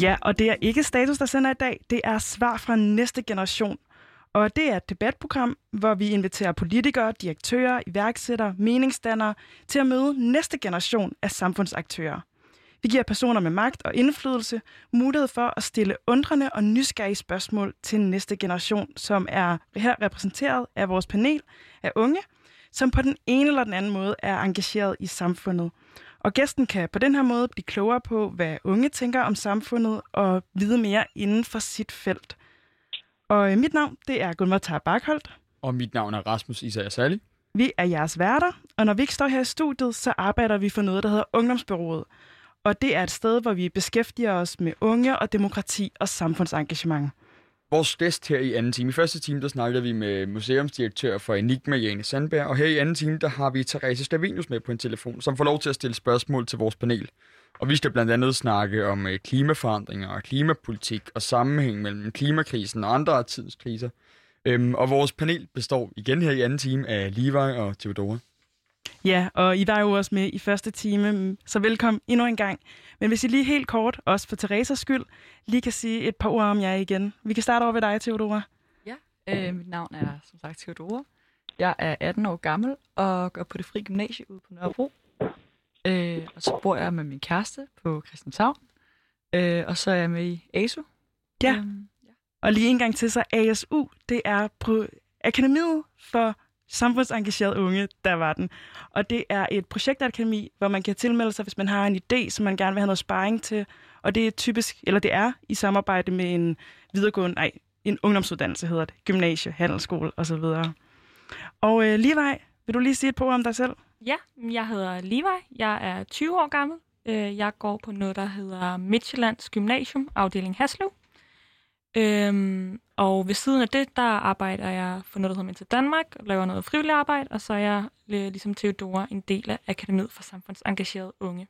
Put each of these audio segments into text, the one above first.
Ja, og det er ikke status, der sender i dag. Det er svar fra næste generation. Og det er et debatprogram, hvor vi inviterer politikere, direktører, iværksættere, meningsdannere til at møde næste generation af samfundsaktører. Vi giver personer med magt og indflydelse mulighed for at stille undrende og nysgerrige spørgsmål til næste generation, som er her repræsenteret af vores panel af unge, som på den ene eller den anden måde er engageret i samfundet. Og gæsten kan på den her måde blive klogere på, hvad unge tænker om samfundet og vide mere inden for sit felt. Og øh, mit navn, det er Gunvar Tar Bakholdt. Og mit navn er Rasmus Isager Sally. Vi er jeres værter, og når vi ikke står her i studiet, så arbejder vi for noget, der hedder Ungdomsbyrået. Og det er et sted, hvor vi beskæftiger os med unge og demokrati og samfundsengagement. Vores gæst her i anden time. I første time, der snakkede vi med museumsdirektør for Enigma, Jane Sandberg. Og her i anden time, der har vi Therese Slavenius med på en telefon, som får lov til at stille spørgsmål til vores panel. Og vi skal blandt andet snakke om øh, klimaforandringer og klimapolitik og sammenhæng mellem klimakrisen og andre tidskriser. Øhm, og vores panel består igen her i anden time af Levi og Theodora. Ja, og I var jo også med i første time, så velkommen endnu en gang. Men hvis I lige helt kort, også for Theresas skyld, lige kan sige et par ord om jer igen. Vi kan starte over ved dig, Theodora. Ja, øh, mit navn er som sagt Theodora. Jeg er 18 år gammel og går på det fri gymnasie ude på Nørrebro. Øh, og så bor jeg med min kæreste på Christianshavn. Øh, og så er jeg med i ASU. Ja. Øhm, ja. Og lige en gang til, så ASU, det er på Akademiet for samfundsengageret unge, der var den. Og det er et projektakademi, hvor man kan tilmelde sig, hvis man har en idé, som man gerne vil have noget sparring til. Og det er typisk, eller det er i samarbejde med en videregående, nej, en ungdomsuddannelse hedder det, gymnasie, handelsskole osv. Og øh, Levi, vil du lige sige et par ord om dig selv? Ja, jeg hedder Levi. Jeg er 20 år gammel. Øh, jeg går på noget, der hedder Midtjyllands Gymnasium, afdeling Haslev. Øhm, og ved siden af det, der arbejder jeg for noget, der hedder til Danmark, laver noget frivilligt arbejde, og så er jeg ligesom Theodora en del af Akademiet for Samfundsengagerede Unge.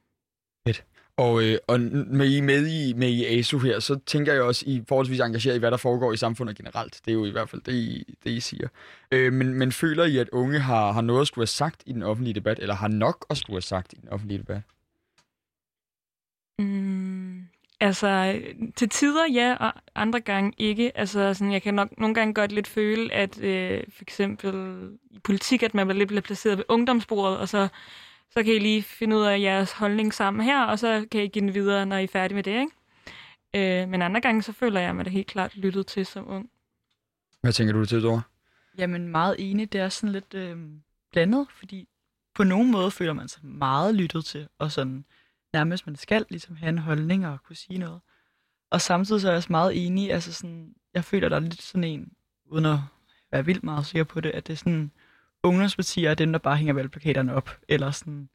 Fedt. Og, øh, og med I med i, med i ASU her, så tænker jeg også, I forholdsvis engageret i, hvad der foregår i samfundet generelt. Det er jo i hvert fald det, I, det, I siger. Øh, men, men føler I, at unge har, har noget at skulle have sagt i den offentlige debat, eller har nok at skulle have sagt i den offentlige debat? Mm, altså, til tider ja, og andre gange ikke. Altså, sådan, jeg kan nok nogle gange godt lidt føle, at øh, for eksempel i politik, at man bliver lidt placeret ved ungdomsbordet, og så så kan I lige finde ud af jeres holdning sammen her, og så kan I give den videre, når I er færdige med det, ikke? Øh, men andre gange, så føler jeg mig da helt klart lyttet til som ung. Hvad tænker du til, Dora? Jamen, meget enig. Det er sådan lidt øh, blandet, fordi på nogen måde føler man sig meget lyttet til, og sådan nærmest man skal ligesom have en holdning og kunne sige noget. Og samtidig så er jeg også meget enig, altså sådan, jeg føler, der er lidt sådan en, uden at være vildt meget sikker på det, at det er sådan, ungdomspartier er dem, der bare hænger valgplakaterne op. Eller sådan.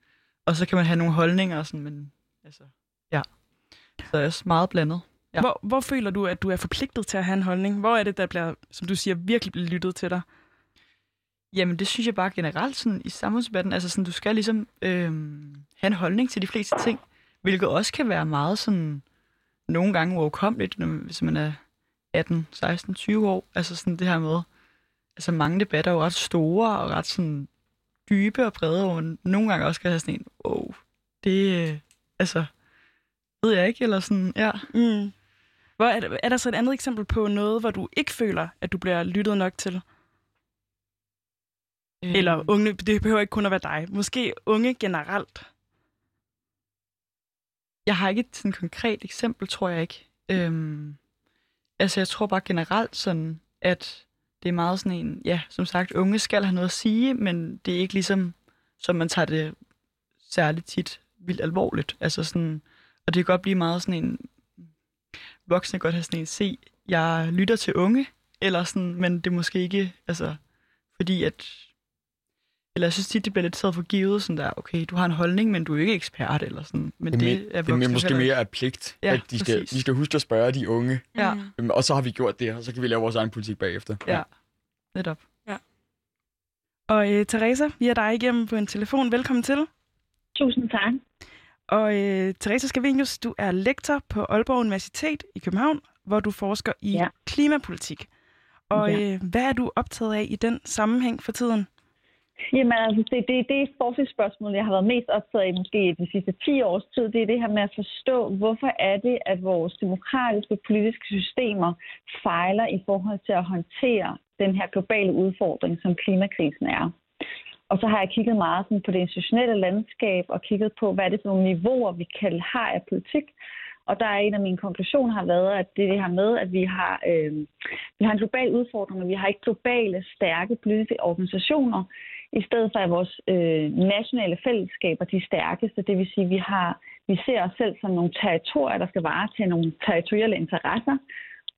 Og så kan man have nogle holdninger, og sådan, men altså, ja. Så det er også meget blandet. Ja. Hvor, hvor føler du, at du er forpligtet til at have en holdning? Hvor er det, der bliver, som du siger, virkelig bliver lyttet til dig? Jamen, det synes jeg bare generelt sådan, i samfundsdebatten. Altså, sådan, du skal ligesom øh, have en holdning til de fleste ting, hvilket også kan være meget sådan, nogle gange uoverkommeligt, hvis man er 18, 16, 20 år. Altså sådan det her med, altså mange debatter er jo ret store og ret sådan dybe og brede, og nogle gange også kan have sådan en, wow, det, øh, altså, ved jeg ikke, eller sådan, ja. Mm. Hvor er, der, er der så et andet eksempel på noget, hvor du ikke føler, at du bliver lyttet nok til? Øhm. Eller unge, det behøver ikke kun at være dig. Måske unge generelt. Jeg har ikke et sådan konkret eksempel, tror jeg ikke. Øhm, altså, jeg tror bare generelt sådan, at det er meget sådan en, ja, som sagt, unge skal have noget at sige, men det er ikke ligesom, som man tager det særligt tit vildt alvorligt. Altså sådan, og det kan godt blive meget sådan en, voksne godt have sådan en, se, jeg lytter til unge, eller sådan, men det er måske ikke, altså, fordi at, eller jeg synes tit, det bliver lidt taget for givet, sådan der, okay, du har en holdning, men du er ikke ekspert, eller sådan. Men det, det, er, det er måske mere af pligt, ja, at de skal, de skal huske at spørge de unge. Ja. Øhm, og så har vi gjort det, og så kan vi lave vores egen politik bagefter. Ja, ja. netop. Ja. Og uh, Teresa, vi er dig igennem på en telefon. Velkommen til. Tusind tak. Og uh, Teresa Scavenius, du er lektor på Aalborg Universitet i København, hvor du forsker i ja. klimapolitik. Og ja. uh, hvad er du optaget af i den sammenhæng for tiden? Jamen altså, det, det, det er forskningsspørgsmål, jeg har været mest optaget af måske de sidste 10 års tid. Det er det her med at forstå, hvorfor er det, at vores demokratiske politiske systemer fejler i forhold til at håndtere den her globale udfordring, som klimakrisen er. Og så har jeg kigget meget sådan på det institutionelle landskab og kigget på, hvad er det for nogle niveauer, vi kan have af politik. Og der er en af mine konklusioner har været, at det er det her med, at vi har, øh, vi har en global udfordring, men vi har ikke globale, stærke politiske organisationer, i stedet for at vores øh, nationale fællesskaber de stærkeste. Det vil sige, vi, har, vi ser os selv som nogle territorier, der skal varetage nogle territoriale interesser,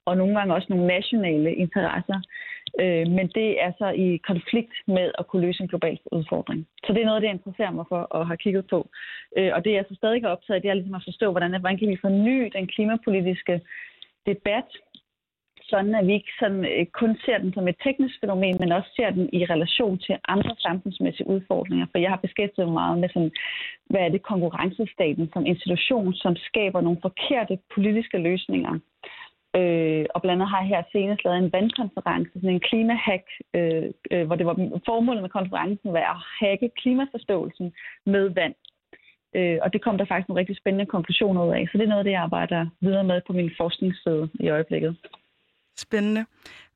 og nogle gange også nogle nationale interesser. Øh, men det er så i konflikt med at kunne løse en global udfordring. Så det er noget, det interesserer mig for at have kigget på. Øh, og det jeg så stadig er optaget det er ligesom at forstå, hvordan, hvordan kan vi forny den klimapolitiske debat, sådan at vi ikke sådan, øh, kun ser den som et teknisk fænomen, men også ser den i relation til andre samfundsmæssige udfordringer. For jeg har beskæftiget mig meget med, sådan, hvad er det konkurrencestaten som institution, som skaber nogle forkerte politiske løsninger. Øh, og blandt andet har jeg her senest lavet en vandkonference, sådan en klimahack, øh, øh, hvor det var formålet med konferencen var at hacke klimaforståelsen med vand. Øh, og det kom der faktisk nogle rigtig spændende konklusioner ud af. Så det er noget, det jeg arbejder videre med på min forskningssted i øjeblikket. Spændende.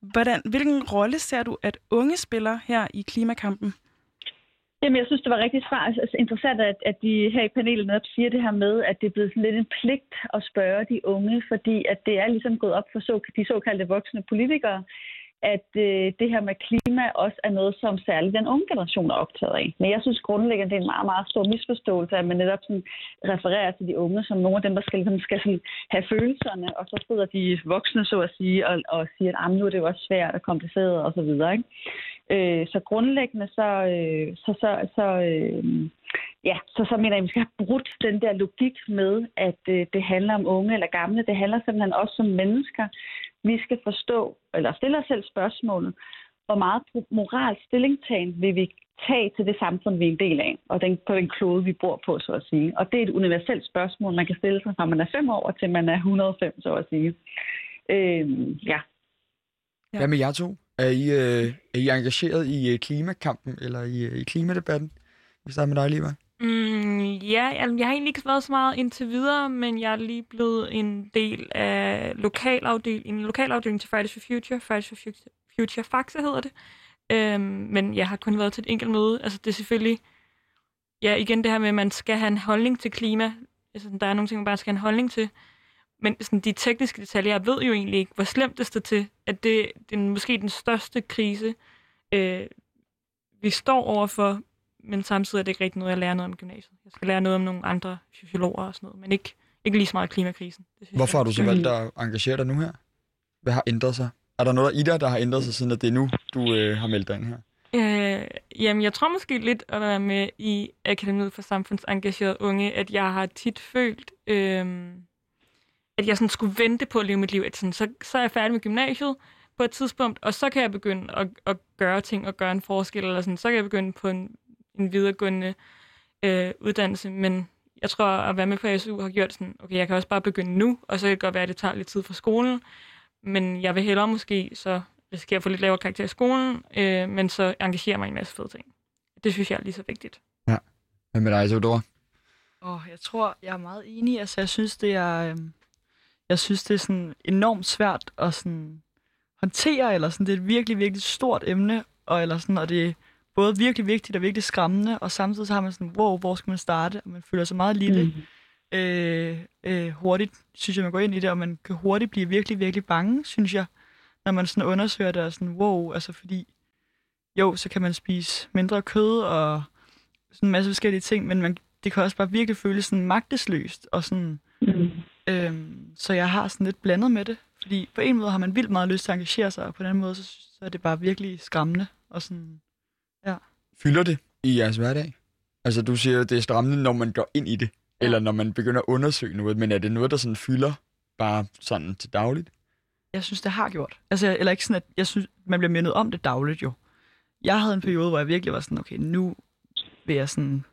Hvordan, hvilken rolle ser du, at unge spiller her i klimakampen? Jamen, jeg synes, det var rigtig svært. Altså, altså, interessant, at, at de her i panelet netop siger det her med, at det er blevet sådan lidt en pligt at spørge de unge, fordi at det er ligesom gået op for så, de såkaldte voksne politikere, at øh, det her med klima også er noget, som særligt den unge generation er optaget af. Men jeg synes grundlæggende, det er en meget, meget stor misforståelse, at man netop sådan refererer til de unge som nogle af dem, der skal, ligesom, skal sådan have følelserne, og så sidder de voksne, så at sige, og, og siger, at nu er det jo også svært og kompliceret og så videre. Ikke? Øh, så grundlæggende, så, øh, så, så, så, øh, ja, så, så mener jeg, at vi skal have brudt den der logik med, at øh, det handler om unge eller gamle. Det handler simpelthen også som mennesker. Vi skal forstå, eller stille os selv spørgsmålet, hvor meget moral stillingtagen vil vi tage til det samfund, vi er en del af, og den, på den klode, vi bor på, så at sige. Og det er et universelt spørgsmål, man kan stille sig fra man er 5 år til man er 105, så at sige. Øhm, ja. ja. Hvad med jer to? Er I, øh, er I engageret i øh, klimakampen eller i, øh, i klimadebatten? Hvis starter med dig, Liva. Mm, ja, jeg, jeg har egentlig ikke været så meget indtil videre, men jeg er lige blevet en del af lokalafdel, en lokalafdeling til Fridays for Future. Fridays for Future, Future Faxe hedder det. Øhm, men jeg har kun været til et enkelt møde. Altså det er selvfølgelig, ja igen det her med, at man skal have en holdning til klima. Altså, der er nogle ting, man bare skal have en holdning til. Men sådan, de tekniske detaljer, jeg ved jo egentlig ikke, hvor slemt det står til, at det, det er måske den største krise, øh, vi står overfor, men samtidig er det ikke rigtig noget, jeg lærer noget om gymnasiet. Jeg skal lære noget om nogle andre sociologer og sådan noget, men ikke, ikke lige så meget klimakrisen. Det Hvorfor har du så valgt at engagere dig nu her? Hvad har ændret sig? Er der noget i dig, der har ændret sig, siden at det er nu, du øh, har meldt dig ind her? Øh, jamen, jeg tror måske lidt at være med i Akademiet for Samfundsengagerede Unge, at jeg har tit følt, øh, at jeg sådan skulle vente på at leve mit liv. At sådan, så, så er jeg færdig med gymnasiet på et tidspunkt, og så kan jeg begynde at, at gøre ting og gøre en forskel, eller sådan, så kan jeg begynde på en, en videregående øh, uddannelse. Men jeg tror, at være med på SU har gjort sådan, okay, jeg kan også bare begynde nu, og så kan det godt være, at det tager lidt tid fra skolen, men jeg vil hellere måske så risikere at få lidt lavere karakter i skolen, øh, men så engagere mig i en masse fede ting. Det synes jeg er lige så vigtigt. Ja. Hvad med dig? Åh, oh, jeg tror, jeg er meget enig. Altså, jeg synes, det er... Øh jeg synes, det er sådan enormt svært at sådan håndtere, eller sådan, det er et virkelig, virkelig stort emne, og, eller sådan, og det er både virkelig vigtigt og virkelig skræmmende, og samtidig så har man sådan, wow, hvor skal man starte? Og man føler sig meget lille. Mm. Øh, øh, hurtigt, synes jeg, man går ind i det, og man kan hurtigt blive virkelig, virkelig bange, synes jeg, når man sådan undersøger det, og sådan, wow, altså fordi, jo, så kan man spise mindre kød, og sådan en masse forskellige ting, men man, det kan også bare virkelig føles sådan magtesløst, og sådan, mm. Øhm, så jeg har sådan lidt blandet med det, fordi på en måde har man vildt meget lyst til at engagere sig, og på den anden måde, så, så er det bare virkelig skræmmende. Og sådan, ja. Fylder det i jeres hverdag? Altså du siger, at det er skræmmende, når man går ind i det, ja. eller når man begynder at undersøge noget, men er det noget, der sådan fylder bare sådan til dagligt? Jeg synes, det har gjort. Altså, eller ikke sådan, at jeg synes, man bliver mindet om det dagligt jo. Jeg havde en periode, hvor jeg virkelig var sådan, okay, nu vil jeg sådan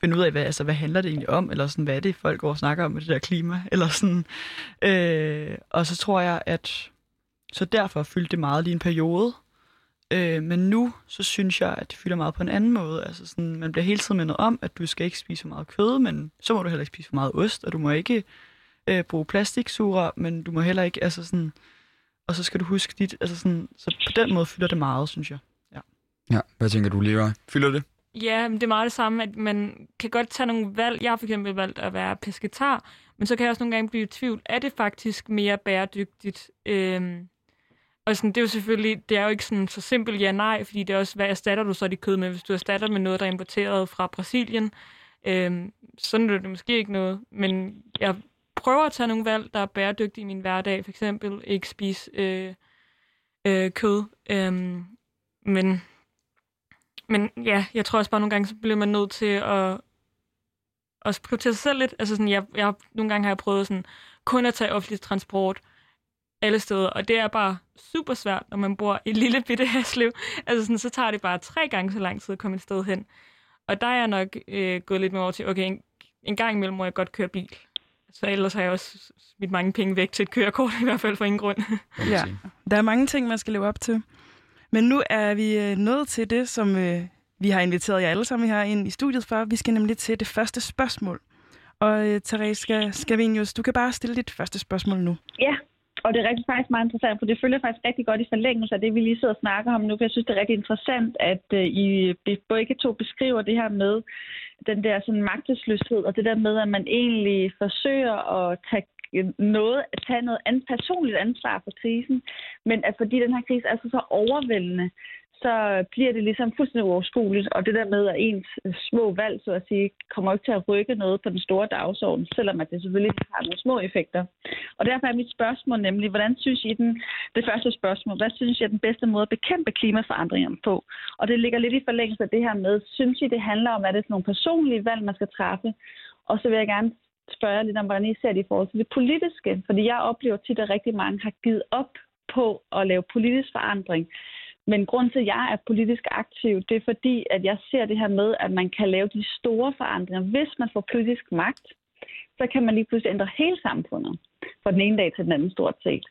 finde ud af, hvad, altså, hvad handler det egentlig om, eller sådan, hvad er det, folk går og snakker om med det der klima, eller sådan. Øh, og så tror jeg, at så derfor fyldte det meget lige en periode, Øh, men nu, så synes jeg, at det fylder meget på en anden måde. Altså sådan, man bliver hele tiden mindet om, at du skal ikke spise for meget kød, men så må du heller ikke spise for meget ost, og du må ikke øh, bruge plastiksugerør, men du må heller ikke, altså sådan, og så skal du huske dit, altså sådan, så på den måde fylder det meget, synes jeg. Ja. Ja, hvad tænker du, Leroy? Fylder det? Ja, men det er meget det samme, at man kan godt tage nogle valg. Jeg har for eksempel valgt at være pesketar, men så kan jeg også nogle gange blive i tvivl, er det faktisk mere bæredygtigt? Øhm, og sådan, det er jo selvfølgelig, det er jo ikke sådan så simpelt ja-nej, fordi det er også, hvad erstatter du så dit kød med? Hvis du erstatter med noget, der er importeret fra Brasilien, øh, så er det måske ikke noget. Men jeg prøver at tage nogle valg, der er bæredygtige i min hverdag. For eksempel ikke spise øh, øh, kød. Øh, men, men ja, jeg tror også bare nogle gange, så bliver man nødt til at, at prioritere sig selv lidt. Altså sådan, jeg, jeg, nogle gange har jeg prøvet sådan, kun at tage offentlig transport alle steder, og det er bare super svært, når man bor i et lille bitte Haslev. Altså sådan, så tager det bare tre gange så lang tid at komme et sted hen. Og der er jeg nok øh, gået lidt mere over til, okay, en, en gang imellem må jeg godt køre bil. Så ellers har jeg også smidt mange penge væk til et kørekort, i hvert fald for ingen grund. Ja, der er mange ting, man skal leve op til. Men nu er vi øh, nået til det, som øh, vi har inviteret jer alle sammen her ind i studiet for. Vi skal nemlig til det første spørgsmål. Og øh, Therese Scavenius, du kan bare stille dit første spørgsmål nu. Ja, og det er rigtig faktisk meget interessant, for det følger faktisk rigtig godt i forlængelse af det, vi lige sidder og snakker om nu, for jeg synes, det er rigtig interessant, at uh, I begge to beskriver det her med den der sådan magtesløshed, og det der med, at man egentlig forsøger at tage noget, at tage noget andet personligt ansvar for krisen, men at fordi den her krise er så, så overvældende, så bliver det ligesom fuldstændig uoverskueligt. Og det der med, at ens små valg, så at sige, kommer ikke til at rykke noget på den store dagsorden, selvom at det selvfølgelig har nogle små effekter. Og derfor er mit spørgsmål nemlig, hvordan synes I den, det første spørgsmål, hvad synes I er den bedste måde at bekæmpe klimaforandringerne på? Og det ligger lidt i forlængelse af det her med, synes I det handler om, at det er nogle personlige valg, man skal træffe? Og så vil jeg gerne spørge lidt om, hvordan I ser det i forhold til det politiske. Fordi jeg oplever tit, at rigtig mange har givet op på at lave politisk forandring. Men grund til, at jeg er politisk aktiv, det er fordi, at jeg ser det her med, at man kan lave de store forandringer. Hvis man får politisk magt, så kan man lige pludselig ændre hele samfundet fra den ene dag til den anden stort set.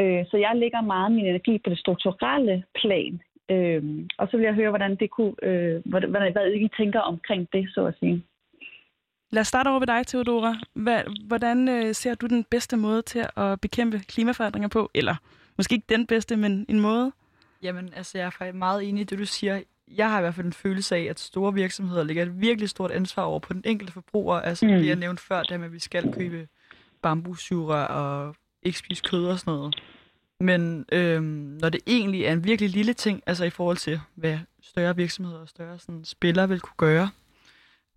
Øh, så jeg lægger meget min energi på det strukturelle plan. Øh, og så vil jeg høre, hvordan det kunne, øh, hvordan, hvad I tænker omkring det, så at sige. Lad os starte over ved dig, Theodora. Hvordan øh, ser du den bedste måde til at bekæmpe klimaforandringer på? Eller måske ikke den bedste, men en måde? Jamen, altså, jeg er faktisk meget enig i det, du siger. Jeg har i hvert fald en følelse af, at store virksomheder lægger et virkelig stort ansvar over på den enkelte forbruger. Altså, mm. det jeg nævnte før, det med, at vi skal købe bambussugerør og ikke spise kød og sådan noget. Men øhm, når det egentlig er en virkelig lille ting, altså i forhold til, hvad større virksomheder og større sådan, spillere vil kunne gøre.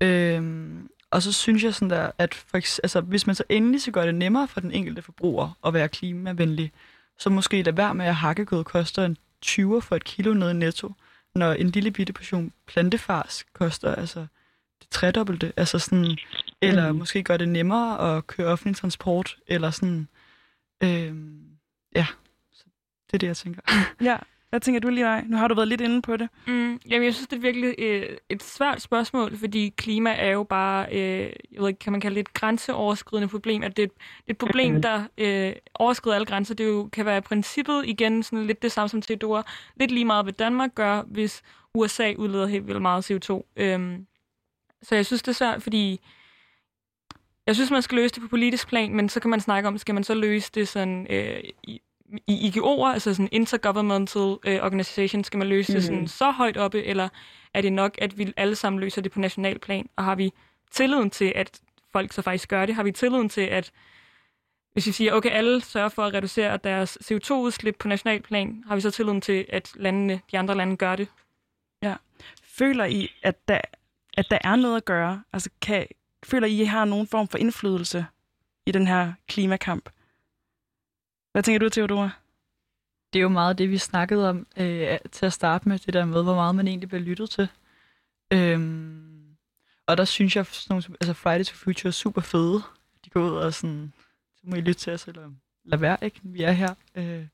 Øhm, og så synes jeg sådan der, at for, altså, hvis man så endelig så gør det nemmere for den enkelte forbruger at være klimavenlig, så måske lade være med at hakkekød koster en 20 for et kilo ned i netto, når en lille bitte portion plantefars koster altså det tredobbelte. Altså sådan, eller mm. måske gør det nemmere at køre offentlig transport, eller sådan, øh, ja, så det er det, jeg tænker. Ja, hvad tænker du lige, Nu har du været lidt inde på det. Mm, jamen, jeg synes, det er virkelig øh, et svært spørgsmål, fordi klima er jo bare, øh, jeg ved ikke, kan man kalde det et grænseoverskridende problem, at det er et, et problem, mm. der øh, overskrider alle grænser. Det jo, kan være princippet igen sådan lidt det samme som Theodora. Lidt lige meget, hvad Danmark gør, hvis USA udleder helt vildt meget CO2. Øhm, så jeg synes, det er svært, fordi jeg synes, man skal løse det på politisk plan, men så kan man snakke om, skal man så løse det sådan øh, i, i IGO'er, altså sådan intergovernmental øh, organization, skal man løse mm. det sådan mhm. så højt oppe, eller er det nok, at vi alle sammen løser det på national plan, og har vi tilliden til, at folk så faktisk gør det? Har vi tilliden til, at hvis vi siger, okay, alle sørger for at reducere deres CO2-udslip på national plan, har vi så tilliden til, at landene, de andre lande gør det? Ja. Føler I, at der, at der er noget at gøre? Altså, kan, føler I, at I har nogen form for indflydelse i den her klimakamp? Hvad tænker du, Theodora? Det er jo meget det, vi snakkede om øh, til at starte med, det der med, hvor meget man egentlig bliver lyttet til. Øhm, og der synes jeg, sådan nogle, altså Friday to Future er super fede. De går ud og sådan, så må I lytte til os, eller lad være, ikke? Vi er her. Øh,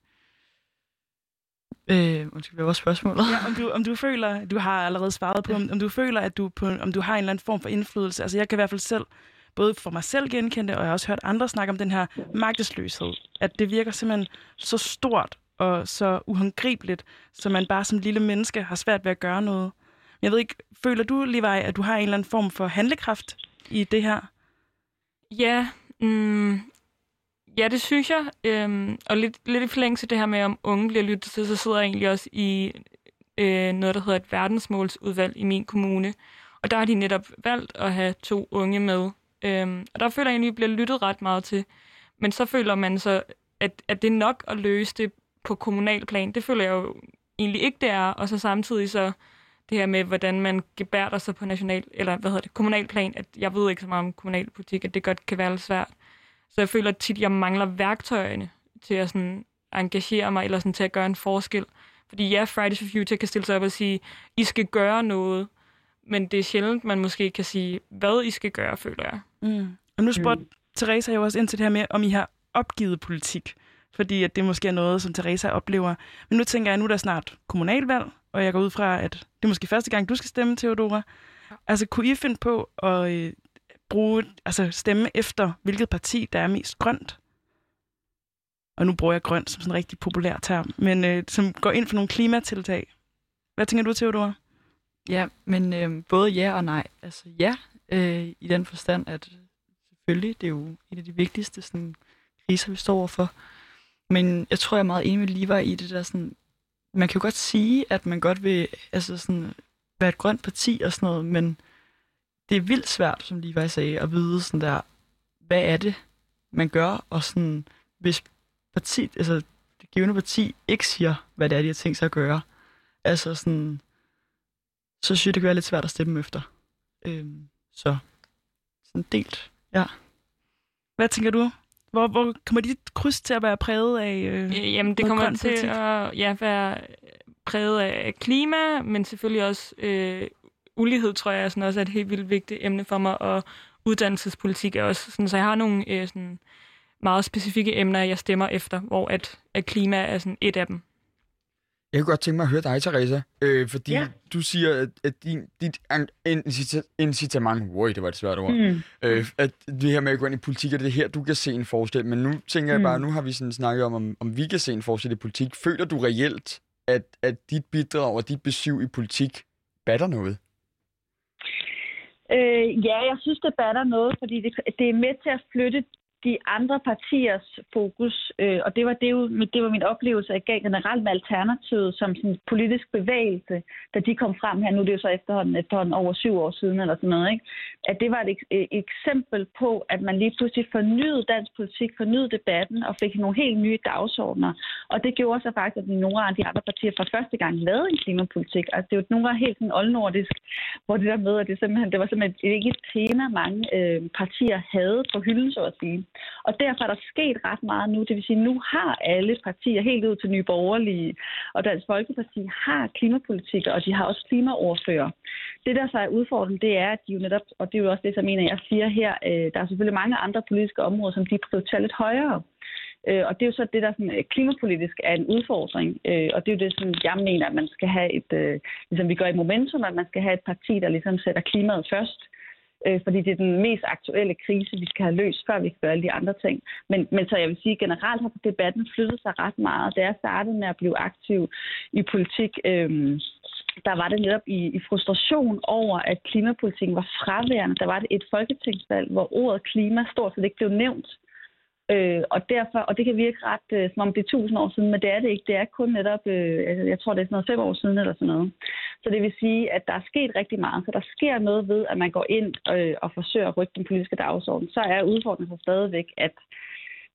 Øh, undskyld, hvad var spørgsmålet? Ja, om, du, om du føler, du har allerede svaret på, om, om du føler, at du, på, om du har en eller anden form for indflydelse. Altså jeg kan i hvert fald selv både for mig selv genkendte, og jeg har også hørt andre snakke om den her magtesløshed. At det virker simpelthen så stort og så uhåndgribeligt, så man bare som lille menneske har svært ved at gøre noget. Jeg ved ikke, føler du, Levi, at du har en eller anden form for handlekraft i det her? Ja, mm, ja det synes jeg. Øhm, og lidt, lidt i forlængelse det her med, om unge bliver lyttet til, så sidder jeg egentlig også i øh, noget, der hedder et verdensmålsudvalg i min kommune. Og der har de netop valgt at have to unge med. Øhm, og der føler jeg egentlig, at vi bliver lyttet ret meget til. Men så føler man så, at, at det er nok at løse det på kommunal plan. Det føler jeg jo egentlig ikke, det er. Og så samtidig så det her med, hvordan man gebærder sig på national, eller hvad hedder det, kommunal plan, at jeg ved ikke så meget om kommunalpolitik, at det godt kan være lidt svært. Så jeg føler at tit, at jeg mangler værktøjerne til at sådan engagere mig, eller sådan til at gøre en forskel. Fordi ja, Fridays for Future kan stille sig op og sige, I skal gøre noget, men det er sjældent, man måske kan sige, hvad I skal gøre, føler jeg. Mm. Og nu spurgte mm. Teresa jo også ind til det her med, om I har opgivet politik. Fordi at det måske er noget, som Teresa oplever. Men nu tænker jeg, at nu er der snart kommunalvalg, og jeg går ud fra, at det er måske første gang, du skal stemme, Theodora. Altså, kunne I finde på at øh, bruge, altså stemme efter, hvilket parti, der er mest grønt? Og nu bruger jeg grønt som sådan en rigtig populær term, men øh, som går ind for nogle klimatiltag. Hvad tænker du, Theodora? Ja, men øh, både ja og nej. Altså ja, øh, i den forstand, at selvfølgelig, det er jo en af de vigtigste sådan, kriser, vi står overfor. Men jeg tror, jeg er meget enig med Levi i det der sådan, man kan jo godt sige, at man godt vil altså sådan, være et grønt parti og sådan noget, men det er vildt svært, som Levi sagde, at vide sådan der, hvad er det, man gør, og sådan, hvis parti, altså det givende parti ikke siger, hvad det er, de har tænkt sig at gøre, altså sådan, så synes jeg, det kan være lidt svært at stemme efter. Øhm, så sådan delt, ja. Hvad tænker du? Hvor, hvor kommer dit kryds til at være præget af øh, Jamen, det kommer til politik? at ja, være præget af klima, men selvfølgelig også øh, ulighed, tror jeg, er sådan også er et helt vildt vigtigt emne for mig, og uddannelsespolitik er også sådan, så jeg har nogle øh, sådan meget specifikke emner, jeg stemmer efter, hvor at, at klima er sådan et af dem. Jeg kunne godt tænke mig at høre dig, Teresa, øh, fordi ja. du siger, at, at din, dit incitament, wow, det var et svært ord, mm. øh, at det her med at gå ind i politik, er det her, du kan se en forskel. Men nu tænker jeg bare, mm. nu har vi sådan snakket om, om, om vi kan se en forskel i politik. Føler du reelt, at, at dit bidrag og dit besøg i politik batter noget? Øh, ja, jeg synes, det batter noget, fordi det, det er med til at flytte de andre partiers fokus, øh, og det var, det, jo, det var min oplevelse, at gav generelt med Alternativet som sådan en politisk bevægelse, da de kom frem her, nu er det jo så efterhånden, efterhånden over syv år siden eller sådan noget, ikke? at det var et, et eksempel på, at man lige pludselig fornyede dansk politik, fornyede debatten og fik nogle helt nye dagsordner. Og det gjorde så faktisk, at nogle af de andre partier for første gang lavede en klimapolitik. Altså det var nogle gange helt sådan oldnordisk, hvor det der med, at det, simpelthen, det var simpelthen ikke et tema, mange øh, partier havde på hylden, så at sige. Og derfor er der sket ret meget nu. Det vil sige, nu har alle partier, helt ud til Nye Borgerlige og Dansk Folkeparti, har klimapolitik, og de har også klimaordfører. Det, der så er udfordringen, det er, at de jo netop, og det er jo også det, som en af jer siger her, øh, der er selvfølgelig mange andre politiske områder, som de prioriterer lidt højere. Øh, og det er jo så det, der sådan, øh, klimapolitisk er en udfordring. Øh, og det er jo det, som jeg mener, at man skal have et, øh, ligesom vi gør i Momentum, at man skal have et parti, der ligesom sætter klimaet først øh, fordi det er den mest aktuelle krise, vi skal have løst, før vi kan gøre alle de andre ting. Men, men så jeg vil sige, generelt har debatten flyttet sig ret meget. Da jeg startede med at blive aktiv i politik, øh, der var det netop i, i frustration over, at klimapolitikken var fraværende. Der var det et folketingsvalg, hvor ordet klima stort set ikke blev nævnt. Øh, og derfor, og det kan virke ret, øh, som om det er tusind år siden, men det er det ikke. Det er kun netop, øh, altså, jeg tror det er sådan noget fem år siden eller sådan noget. Så det vil sige, at der er sket rigtig meget. Så der sker noget ved, at man går ind øh, og forsøger at rykke den politiske dagsorden. Så er udfordringen så stadigvæk, at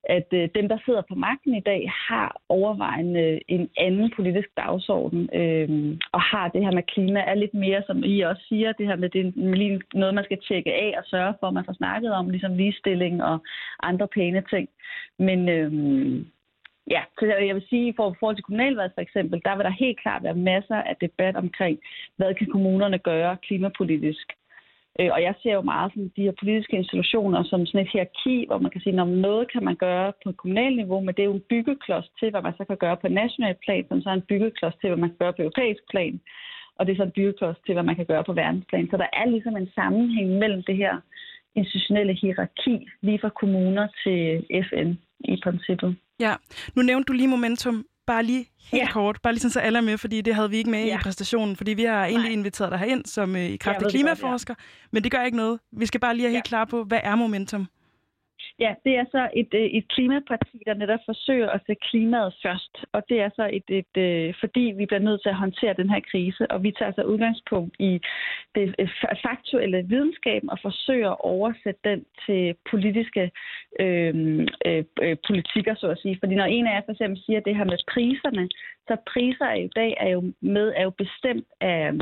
at øh, dem, der sidder på magten i dag, har overvejende øh, en anden politisk dagsorden, øh, og har det her med klima, er lidt mere, som I også siger, det her med, det er noget, man skal tjekke af og sørge for, at man får snakket om, ligesom ligestilling og andre pæne ting. Men øh, ja, så jeg vil sige, for forhold til kommunalvalg for eksempel, der vil der helt klart være masser af debat omkring, hvad kan kommunerne gøre klimapolitisk. Øh, og jeg ser jo meget sådan, de her politiske institutioner som sådan et hierarki, hvor man kan sige, at noget kan man gøre på et kommunalt niveau, men det er jo en byggeklods til, hvad man så kan gøre på national plan, som så er en byggeklods til, hvad man kan gøre på europæisk plan. Og det er så en byggeklods til, hvad man kan gøre på verdensplan. Så der er ligesom en sammenhæng mellem det her institutionelle hierarki, lige fra kommuner til FN i princippet. Ja, nu nævnte du lige momentum. bare lige helt Ja. kort, bare lige sådan, så alle er med, fordi det havde vi ikke med Ja. i præstationen, fordi vi har egentlig Nej. inviteret dig herind som øh, i kraft af det godt, klimaforsker, men det gør ikke noget. Vi skal bare lige have helt klar på, hvad er momentum? Ja, det er så et, øh, et klimaparti, der netop forsøger at sætte klimaet først. Og det er så et, et øh, fordi vi bliver nødt til at håndtere den her krise, og vi tager så udgangspunkt i det øh, faktuelle videnskab og forsøger at oversætte den til politiske øhm, øh, øh, politikker, så at sige. Fordi når en af jer for eksempel siger det her med priserne, så priser i dag er jo med er jo bestemt af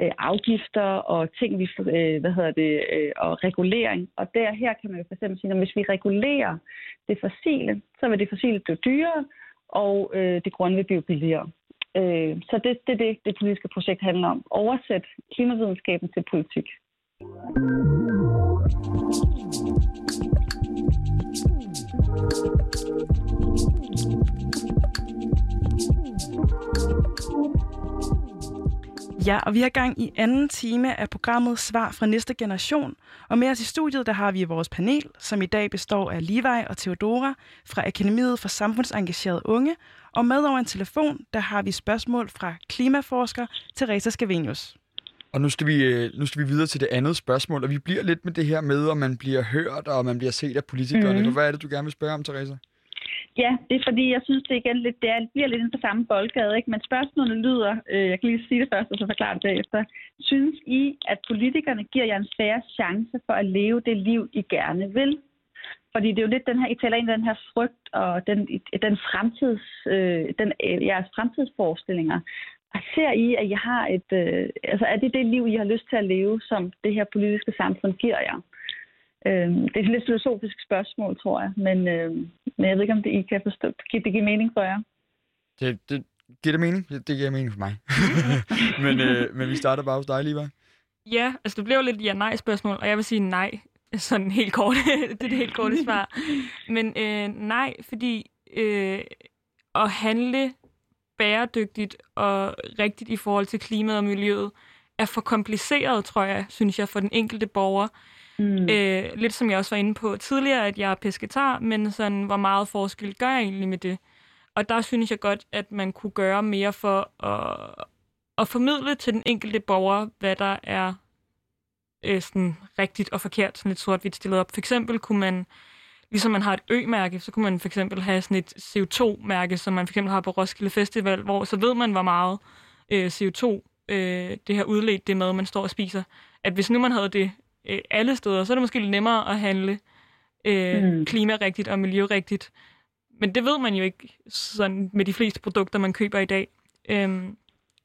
øh, afgifter og ting, vi øh, hvad hedder det, øh, og regulering. Og der her kan man jo for eksempel sige, at hvis vi regulerer det fossile, så vil det fossile blive dyrere, og øh, det grønne vil blive billigere. Øh, så det er det, det, det politiske projekt handler om. Oversæt klimavidenskaben til politik. Ja, og vi har gang i anden time af programmet Svar fra næste generation. Og med os i studiet, der har vi vores panel, som i dag består af Levi og Theodora fra Akademiet for Samfundsengagerede Unge. Og med over en telefon, der har vi spørgsmål fra klimaforsker Teresa Scavenius. Og nu skal, vi, øh, nu skal vi videre til det andet spørgsmål, og vi bliver lidt med det her med, om man bliver hørt, og man bliver set af politikerne. Mm. Hvad er det, du gerne vil spørge om, Teresa? Ja, det er fordi, jeg synes, det igen lidt, det er, bliver lidt inden for samme boldgade. Ikke? Men spørgsmålet lyder, øh, jeg kan lige sige det først, og så forklare det bagefter. Synes I, at politikerne giver jer en færre chance for at leve det liv, I gerne vil? Fordi det er jo lidt den her, I taler ind i den her frygt og den, den fremtids, øh, den, øh, jeres fremtidsforestillinger. Og ser I, at I har et, øh, altså er det det liv, I har lyst til at leve, som det her politiske samfund giver jer? Øh, det er et lidt filosofisk spørgsmål, tror jeg, men, øh, men jeg ved ikke, om det I kan forstå. Kan det give mening for jer? Det, det, giver det mening? Det, giver mening for mig. men, øh, men vi starter bare hos dig, Liva. Ja, altså det blev jo lidt ja-nej-spørgsmål, og jeg vil sige nej, sådan helt kort. det er det helt korte svar. Men øh, nej, fordi øh, at handle bæredygtigt og rigtigt i forhold til klimaet og miljøet er for kompliceret, tror jeg, synes jeg, for den enkelte borger. Mm. Øh, lidt som jeg også var inde på tidligere, at jeg er pesketar, men sådan, hvor meget forskel gør jeg egentlig med det? Og der synes jeg godt, at man kunne gøre mere for at, at formidle til den enkelte borger, hvad der er øh, sådan rigtigt og forkert, sådan lidt sort-hvidt stillet op. For eksempel kunne man, ligesom man har et ø-mærke, så kunne man for eksempel have sådan et CO2-mærke, som man for eksempel har på Roskilde Festival, hvor så ved man, hvor meget øh, CO2 øh, det her udledt det mad, man står og spiser. At hvis nu man havde det øh, alle steder, så er det måske lidt nemmere at handle øh, Mm. klimarigtigt og miljørigtigt. Men det ved man jo ikke sådan med de fleste produkter, man køber i dag. Øhm,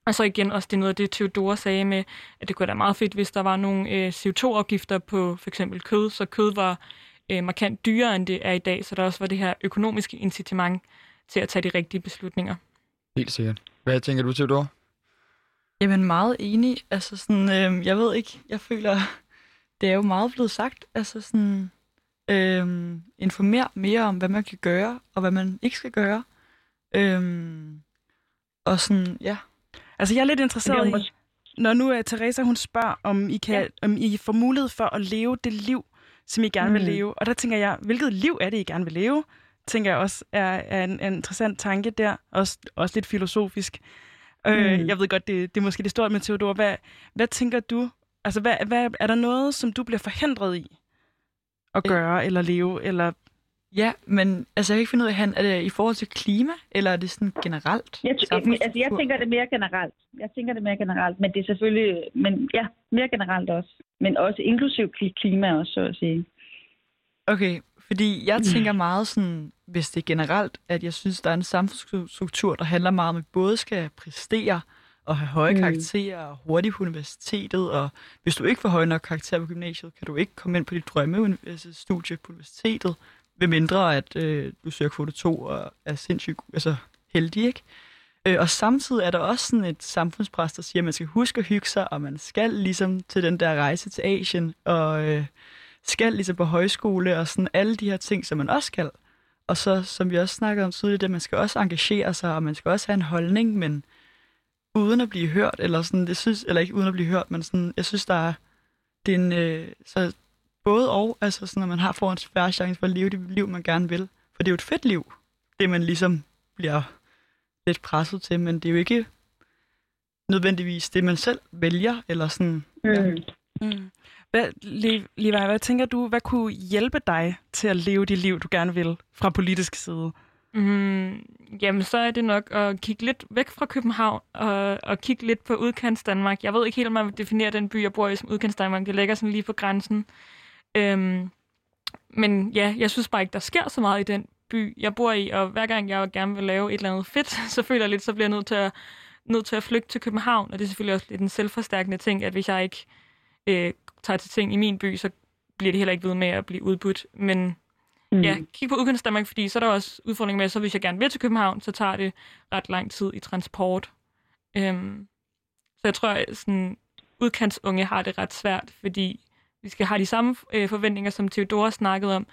og så igen også det noget af det, Theodora sagde med, at det kunne da meget fedt, hvis der var nogle øh, CO2-afgifter på for eksempel kød, så kød var øh, markant dyrere, end det er i dag, så der også var det her økonomiske incitament til at tage de rigtige beslutninger. Helt sikkert. Hvad tænker du, Theodor? Jamen meget enig. Altså sådan, øh, jeg ved ikke, jeg føler, det er jo meget blevet sagt. Altså sådan, øh, informer mere om, hvad man kan gøre, og hvad man ikke skal gøre. Øh, og sådan, ja. Altså, jeg er lidt er interesseret i, når nu uh, Teresa hun spørger, om I, kan, Ja. om I får mulighed for at leve det liv, som I gerne mm. vil leve. Og der tænker jeg, hvilket liv er det, I gerne vil leve? Tænker jeg også er, er en, en interessant tanke der. Også, også lidt filosofisk. Mm. Øh, Mm. jeg ved godt, det, det er måske det stort med Theodor. Hvad, hvad tænker du? Altså, hvad, hvad, er der noget, som du bliver forhindret i at Øh. gøre eller leve? Eller Ja, men altså jeg kan ikke finde ud af, han, er det i forhold til klima, eller er det sådan generelt? Jeg, altså, jeg tænker det mere generelt. Jeg tænker det mere generelt, men det er selvfølgelig, men ja, mere generelt også. Men også inklusiv kli- klima også, så at sige. Okay, fordi jeg tænker meget sådan, hvis det er generelt, at jeg synes, der er en samfundsstruktur, der handler meget om, at vi både skal præstere og have høje Mm. mm. karakterer og hurtigt på universitetet, og hvis du ikke får høje nok karakterer på gymnasiet, kan du ikke komme ind på dit drømmestudie på universitetet, ved mindre at øh, du søger kvote 2 og er sindssygt altså, heldig, ikke? Øh, og samtidig er der også sådan et samfundspres, der siger, at man skal huske at hygge sig, og man skal ligesom til den der rejse til Asien, og øh, skal ligesom på højskole, og sådan alle de her ting, som man også skal. Og så, som vi også snakkede om tidligere, det, man skal også engagere sig, og man skal også have en holdning, men uden at blive hørt, eller sådan, det synes, eller ikke uden at blive hørt, men sådan, jeg synes, der er, det er en, øh, så både og, altså sådan, at man har får en færre chance for at leve det liv, man gerne vil. For det er jo et fedt liv, det man ligesom bliver lidt presset til, men det er jo ikke nødvendigvis det, man selv vælger, eller sådan. Mm. Ja. Mm. Hvad, Le- Levi, hvad tænker du, hvad kunne hjælpe dig til at leve det liv, du gerne vil fra politisk side? Mm, jamen, så er det nok at kigge lidt væk fra København og, og kigge lidt på udkants Danmark. Jeg ved ikke helt, om man vil definere den by, jeg bor i som udkants Danmark. Det ligger sådan lige på grænsen. Øhm, men ja, jeg synes bare ikke, der sker så meget i den by, jeg bor i. Og hver gang jeg gerne vil lave et eller andet fedt, så føler jeg lidt, så bliver jeg nødt til at, nødt til at flygte til København. Og det er selvfølgelig også lidt en selvforstærkende ting, at hvis jeg ikke øh, tager til ting i min by, så bliver det heller ikke ved med at blive udbudt. Men Mm. Ja, kig på udkantsdanmark, fordi så er der også udfordring med, så hvis jeg gerne vil til København, så tager det ret lang tid i transport. Øhm, så jeg tror, at sådan, udkantsunge har det ret svært, fordi vi skal have de samme øh, forventninger, som Theodora snakkede om,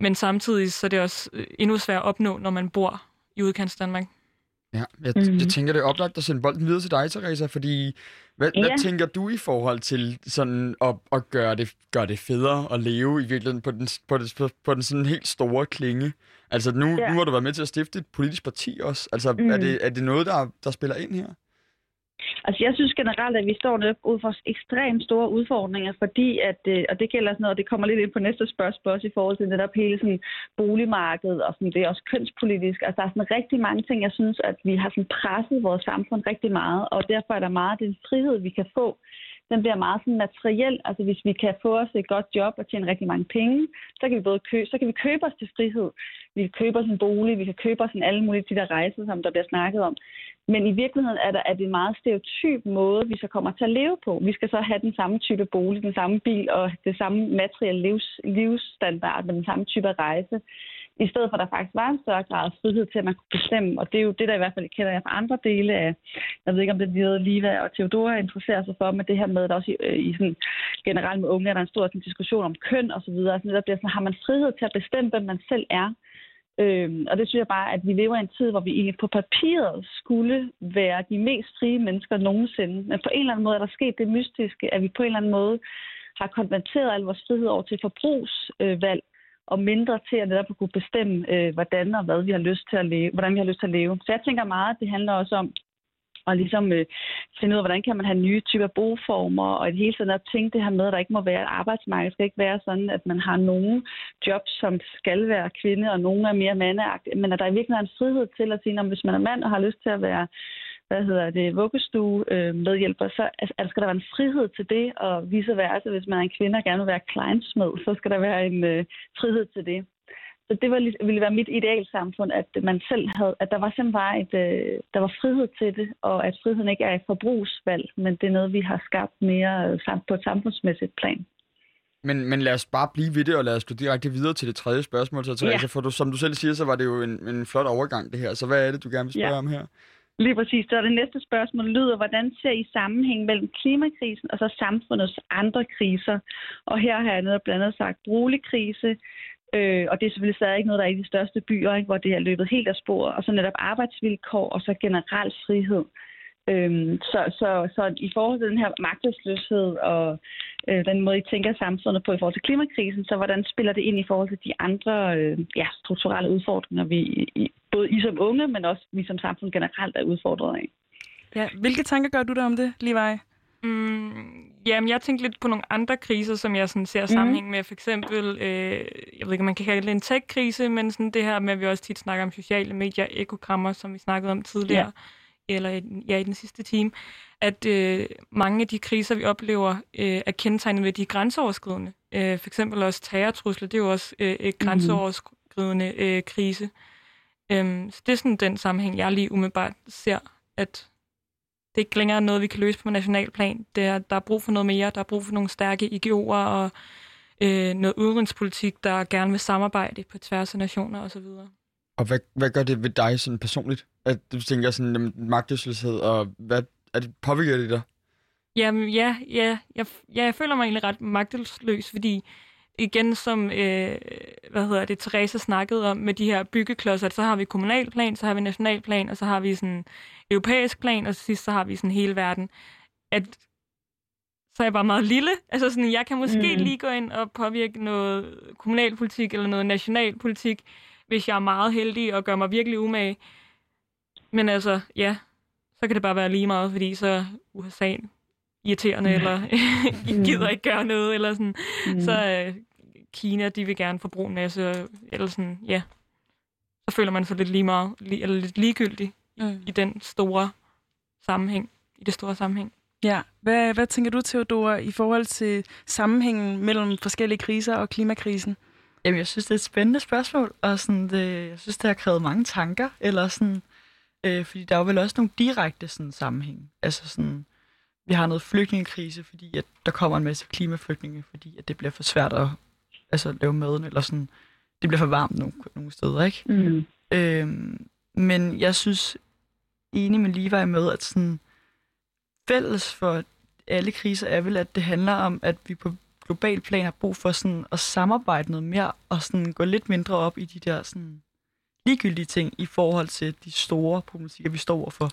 men samtidig så er det også øh, endnu sværere at opnå, når man bor i udkants Danmark. Ja, jeg, Mhm. jeg tænker, det er oplagt at sende bolden videre til dig, Teresa, fordi hvad, ja. Hvad tænker du i forhold til sådan at, at gøre, det, gøre det federe at leve i virkeligheden på den, på, den, på, på den sådan helt store klinge? Altså nu, ja. Nu har du været med til at stifte et politisk parti også. Altså mm. Mm. er, det, er det noget, der, der spiller ind her? Altså, jeg synes generelt, at vi står netop ud for ekstremt store udfordringer, fordi at, øh, og det gælder sådan noget, og det kommer lidt ind på næste spørgsmål også i forhold til netop hele sådan boligmarkedet, og sådan, det er også kønspolitisk. Altså, der er sådan rigtig mange ting, jeg synes, at vi har sådan presset vores samfund rigtig meget, og derfor er der meget af den frihed, vi kan få, den bliver meget sådan materiel. Altså hvis vi kan få os et godt job og tjene rigtig mange penge, så kan vi både købe, så kan vi købe os til frihed. Vi kan købe os en bolig, vi kan købe os en alle mulige de der rejser, som der bliver snakket om. Men i virkeligheden er, der, er det en meget stereotyp måde, vi så kommer til at leve på. Vi skal så have den samme type bolig, den samme bil og det samme materielle livs, livsstandard med den samme type rejse. I stedet for, at der faktisk var en større grad af frihed til, at man kunne bestemme. Og det er jo det, der i hvert fald kender jeg fra andre dele af, jeg ved ikke, om det er noget, Liva og Theodora interesserer sig for, men det her med, at der også i, øh, i sådan, generelt med unge er der en stor sådan, diskussion om køn og så videre. Altså, der bliver sådan, har man frihed til at bestemme, hvem man selv er? Øhm, og det synes jeg bare, at vi lever i en tid, hvor vi egentlig på papiret skulle være de mest frie mennesker nogensinde. Men på en eller anden måde er der sket det mystiske, at vi på en eller anden måde har konverteret al vores frihed over til forbrugsvalg, og mindre til at netop at kunne bestemme, øh, hvordan og hvad vi har lyst til at leve, hvordan vi har lyst til at leve. Så jeg tænker meget, at det handler også om og ligesom øh, finde ud af, hvordan kan man have nye typer boformer, og i det hele tiden at tænke det her med, at der ikke må være et arbejdsmarked. Det skal ikke være sådan, at man har nogle jobs, som skal være kvinde, og nogle er mere mandeagtige, men at der i virkeligheden er en frihed til at sige, at hvis man er mand og har lyst til at være hvad hedder det, vuggestue øh, medhjælper, så altså, skal der være en frihed til det, og vice versa, hvis man er en kvinde og gerne vil være kleinsmed, så skal der være en øh, frihed til det. Så det var, ville være mit idealsamfund, at man selv havde, at der var simpelthen bare et, øh, der var frihed til det, og at friheden ikke er et forbrugsvalg, men det er noget, vi har skabt mere øh, sam- på et samfundsmæssigt plan. Men, men lad os bare blive ved det, og lad os gå direkte videre til det tredje spørgsmål, så Teresa, Ja. for du, som du selv siger, så var det jo en, en flot overgang det her. Så hvad er det, du gerne vil spørge Ja. om her? Lige præcis. Så det næste spørgsmål lyder, hvordan ser I sammenhæng mellem klimakrisen og så samfundets andre kriser? Og her har jeg netop blandt andet sagt boligkrise, øh, og det er selvfølgelig stadig ikke noget, der er i de største byer, ikke, hvor det er løbet helt af sporet, og så netop arbejdsvilkår og så generel frihed. Øhm, så, så, så i forhold til den her magtesløshed og øh, den måde, I tænker samfundet på i forhold til klimakrisen, så hvordan spiller det ind i forhold til de andre øh, ja, strukturelle udfordringer, vi i, både I som unge, men også vi som samfund generelt er udfordret af? Ja, hvilke tanker gør du der om det, Levi? Mm, jamen, jeg tænkte lidt på nogle andre kriser, som jeg sådan ser sammenhæng med. For eksempel, øh, jeg ved ikke, om man kan kalde det en tech-krise, men sådan det her med, at vi også tit snakker om sociale medier, ekokrammer, som vi snakkede om tidligere, ja. eller i, ja, i den sidste time, at øh, mange af de kriser, vi oplever, øh, er kendetegnet ved, de er grænseoverskridende. Øh, for eksempel også terrortrusler, det er jo også øh, et grænseoverskridende øh, krise. Øhm, så det er sådan den sammenhæng, jeg lige umiddelbart ser, at det ikke længere er noget, vi kan løse på nationalplan. Det er, der er brug for noget mere. Der er brug for nogle stærke IGO'er og øh, noget udenrigspolitik, der gerne vil samarbejde på tværs af nationer osv. Og hvad, hvad gør det ved dig sådan personligt? At du tænker sådan jamen, magtesløshed, og hvad er det, påvirker det dig? Jamen ja, ja jeg, ja, jeg føler mig egentlig ret magtesløs, fordi igen som, øh, hvad hedder det, Teresa snakkede om med de her byggeklodser, at så har vi kommunalplan, så har vi nationalplan, og så har vi sådan europæisk plan, og til sidst så har vi sådan hele verden. At så er jeg bare meget lille. Altså sådan, jeg kan måske Mm. mm. lige gå ind og påvirke noget kommunalpolitik eller noget nationalpolitik, hvis jeg er meget heldig og gør mig virkelig umage. men altså, ja, så kan det bare være lige meget, fordi så er USA irriterende, eller I gider ikke gøre noget, eller sådan. Mm. Så øh, Kina, de vil gerne forbruge en masse, eller sådan, ja. Så føler man sig lidt lige meget, li, eller lidt ligegyldig mm. i den store sammenhæng, i det store sammenhæng. Ja, hvad, hvad tænker du, Theodora, i forhold til sammenhængen mellem forskellige kriser og klimakrisen? Jamen, jeg synes, det er et spændende spørgsmål, og sådan, det, jeg synes, det har krævet mange tanker, eller sådan, øh, fordi der er jo vel også nogle direkte sådan, sammenhæng. Altså sådan, vi har noget flygtningekrise, fordi at der kommer en masse klimaflygtninge, fordi at det bliver for svært at altså, lave maden, eller sådan, det bliver for varmt nogle, nogle steder, ikke? Mm. Øhm, men jeg synes, enig med Levi med, at sådan, fælles for alle kriser er vel, at det handler om, at vi på global plan har brug for sådan at samarbejde noget mere, og sådan gå lidt mindre op i de der sådan ligegyldige ting i forhold til de store problematikker, vi står overfor.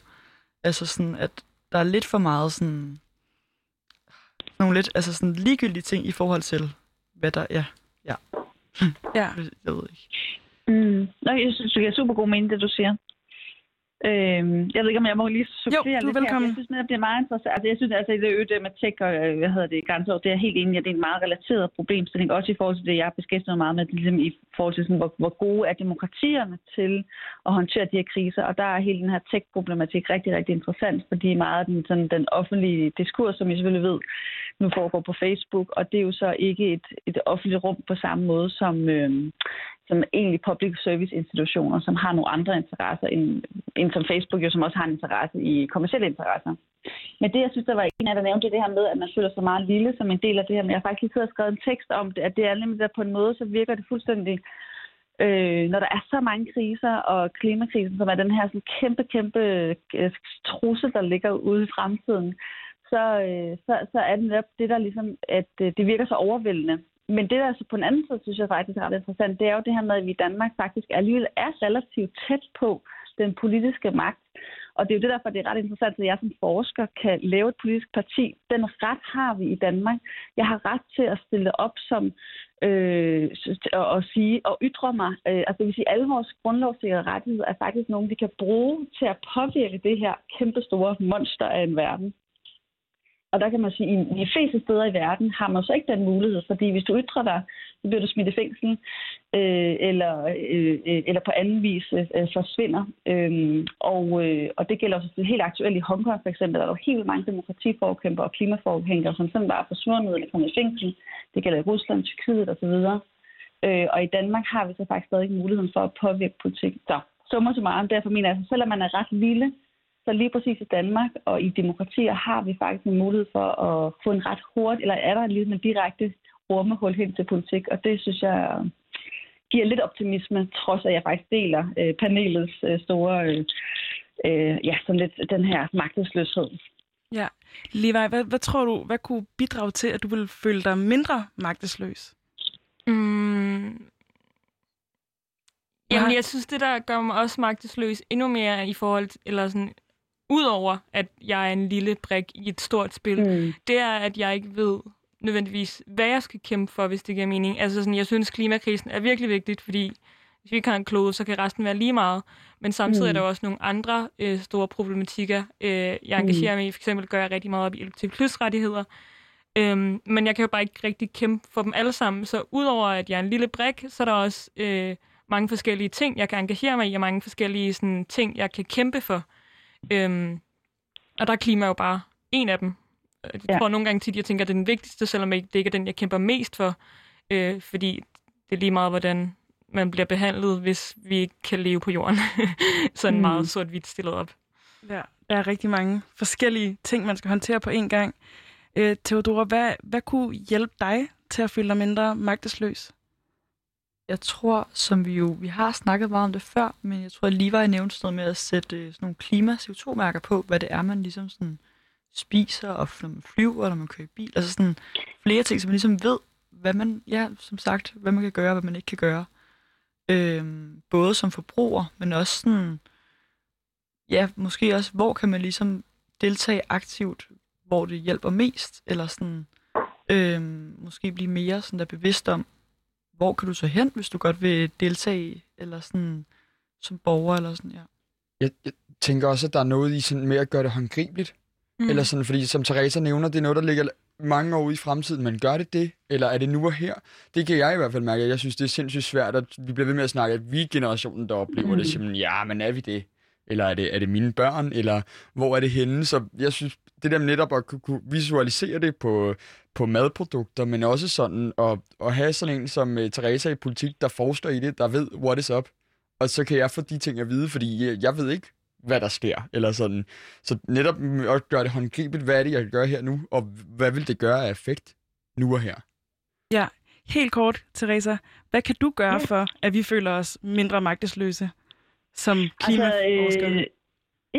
Altså sådan, at der er lidt for meget sådan nogle lidt, altså sådan ligegyldige ting i forhold til, hvad der, ja, ja. Jeg ved ikke. Mm. Nå, jeg synes, det er super god mening, det du siger. Øhm, jeg ved ikke, om jeg må lige supplere jo, du er velkommen. Her. Jeg synes netop, det er meget interessant. Altså, jeg synes, altså, det øvrigt med tech og, øh, hvad hedder det, grænser, det er helt enig, at det er en meget relateret problemstilling, også i forhold til det, jeg har beskæftiget meget med, ligesom i forhold til, sådan, hvor, hvor gode er demokratierne til at håndtere de her kriser. Og der er hele den her tech-problematik rigtig, rigtig interessant, fordi meget af den, sådan, den offentlige diskurs, som I selvfølgelig ved, nu foregår på Facebook, og det er jo så ikke et, et offentligt rum på samme måde som, øh, som egentlig public service institutioner, som har nogle andre interesser end, end som Facebook jo, som også har en interesse i kommersielle interesser. Men det, jeg synes, der var en af der nævnte, det her med, at man føler sig meget lille som en del af det her, men jeg har faktisk lige skrevet en tekst om det, at det er nemlig der på en måde, så virker det fuldstændig øh, når der er så mange kriser, og klimakrisen, som er den her sådan kæmpe, kæmpe øh, trussel, der ligger ude i fremtiden, så, øh, så, så er det netop det, der ligesom, at øh, det virker så overvældende. Men det, der altså på den anden side, synes jeg faktisk er ret interessant, det er jo det her med, at vi i Danmark faktisk alligevel er relativt tæt på den politiske magt. Og det er jo det derfor, det er ret interessant, at jeg som forsker kan lave et politisk parti. Den ret har vi i Danmark. Jeg har ret til at stille op som øh, og, og sige og ytre mig. Øh, altså det vil sige, at alle vores grundlovssikrede rettigheder er faktisk nogen, vi kan bruge til at påvirke det her kæmpestore monster af en verden. Og der kan man sige, at i de fleste steder i verden har man så ikke den mulighed, fordi hvis du ytrer dig, så bliver du smidt i fængsel, øh, eller, øh, øh eller på anden vis øh, forsvinder. Øhm, og, øh, og det gælder også helt aktuelt i Hongkong for eksempel, der er jo helt mange demokratiforkæmper og klimaforkæmper, som sådan bare er forsvundet eller kommet i fængsel. Det gælder i Rusland, Tyrkiet osv. Øh, og i Danmark har vi så faktisk stadig muligheden for at påvirke politik. Så summer så meget. Derfor mener jeg, at selvom man er ret lille, så lige præcis i Danmark og i demokratier har vi faktisk en mulighed for at få en ret hurtigt, eller er der lige en direkte ormehul hen til politik, og det synes jeg giver lidt optimisme, trods at jeg faktisk deler øh, panelets øh, store, øh, øh, ja, sådan lidt den her magtesløshed. Ja. Levi, hvad, hvad tror du, hvad kunne bidrage til, at du ville føle dig mindre magtesløs? Mm. Jamen, jeg synes, det der gør mig også magtesløs endnu mere i forhold til, eller sådan, udover at jeg er en lille brik i et stort spil, mm. det er, at jeg ikke ved nødvendigvis, hvad jeg skal kæmpe for, hvis det giver mening. Altså sådan, jeg synes, klimakrisen er virkelig vigtigt, fordi hvis vi ikke har en klode, så kan resten være lige meget. Men samtidig mm. er der også nogle andre øh, store problematikker. Øh, jeg engagerer mm. mig i, for eksempel gør jeg rigtig meget op i LGBT plus rettigheder. Øhm, men jeg kan jo bare ikke rigtig kæmpe for dem alle sammen. Så udover at jeg er en lille brik, så er der også øh, mange forskellige ting, jeg kan engagere mig i, og mange forskellige sådan, ting, jeg kan kæmpe for. Øhm, og der er klima jo bare en af dem. Jeg ja. tror nogle gange tit, jeg tænker, at det er den vigtigste, selvom det ikke er den, jeg kæmper mest for. Øh, fordi det er lige meget, hvordan man bliver behandlet, hvis vi ikke kan leve på jorden. Sådan mm. meget sort-hvidt stillet op. Ja, der er rigtig mange forskellige ting, man skal håndtere på én gang. Øh, Theodora, hvad, hvad kunne hjælpe dig til at føle dig mindre magtesløs? Jeg tror, som vi jo, vi har snakket meget om det før, men jeg tror, at Levi nævnte sådan noget med at sætte øh, sådan nogle klima-CO2-mærker på, hvad det er, man ligesom sådan spiser, og når man flyver, når man kører i bil. Altså sådan flere ting, som man ligesom ved, hvad man, ja, som sagt, hvad man kan gøre, hvad man ikke kan gøre. Øhm, både som forbruger, men også sådan, ja, måske også, hvor kan man ligesom deltage aktivt, hvor det hjælper mest, eller sådan, øhm, måske blive mere sådan der bevidst om, hvor kan du så hen, hvis du godt vil deltage, eller sådan som borger, eller sådan, ja. jeg, jeg tænker også, at der er noget i sådan med at gøre det håndgribeligt. Mm. Eller sådan, fordi som Teresa nævner, det er noget, der ligger mange år ude i fremtiden, men gør det det? Eller er det nu og her? Det kan jeg i hvert fald mærke. Jeg synes, det er sindssygt svært, at vi bliver ved med at snakke, at vi er generationen, der oplever mm. det. Simpelthen, ja, men er vi det? Eller er det, er det mine børn? Eller hvor er det henne? Så jeg synes, det der netop at kunne visualisere det på, på madprodukter, men også sådan at, at have sådan en som uh, Teresa i politik, der forsker i det, der ved, what is up. Og så kan jeg få de ting at vide, fordi jeg, jeg ved ikke, hvad der sker. Eller sådan. Så netop at gøre det håndgribeligt, hvad er det, jeg kan gøre her nu, og hvad vil det gøre af effekt nu og her? Ja, helt kort, Teresa. Hvad kan du gøre for, at vi føler os mindre magtesløse som klimaforskere? Altså, øh,